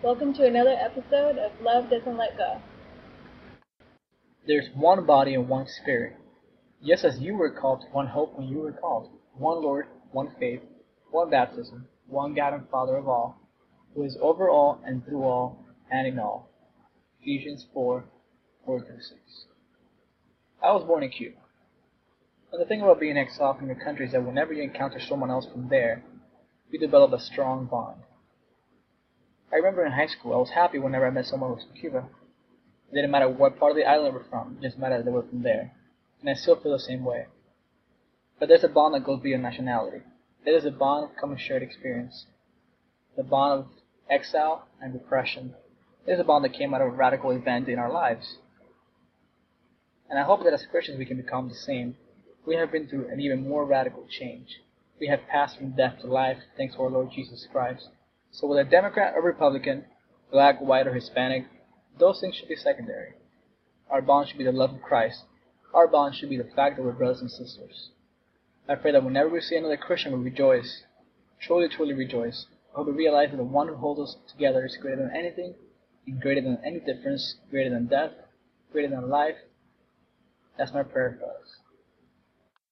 Welcome to another episode of Love Doesn't Let Go. There's one body and one spirit, just as you were called to one hope when you were called, one Lord, one faith, one baptism, one God and Father of all, who is over all and through all and in all. Ephesians 4 4 6. I was born in Cuba. And the thing about being exiled from your country is that whenever you encounter someone else from there, you develop a strong bond. I remember in high school, I was happy whenever I met someone who was from Cuba. It didn't matter what part of the island they were from, it just mattered that they were from there. And I still feel the same way. But there's a bond that goes beyond nationality. It is a bond of common shared experience. The bond of exile and repression. It is a bond that came out of a radical event in our lives. And I hope that as Christians we can become the same. We have been through an even more radical change. We have passed from death to life thanks to our Lord Jesus Christ. So whether Democrat or Republican, black, white, or Hispanic, those things should be secondary. Our bond should be the love of Christ. Our bond should be the fact that we're brothers and sisters. I pray that whenever we see another Christian, we rejoice. Truly, truly rejoice. I hope we realize that the one who holds us together is greater than anything, and greater than any difference, greater than death, greater than life. That's my prayer for us.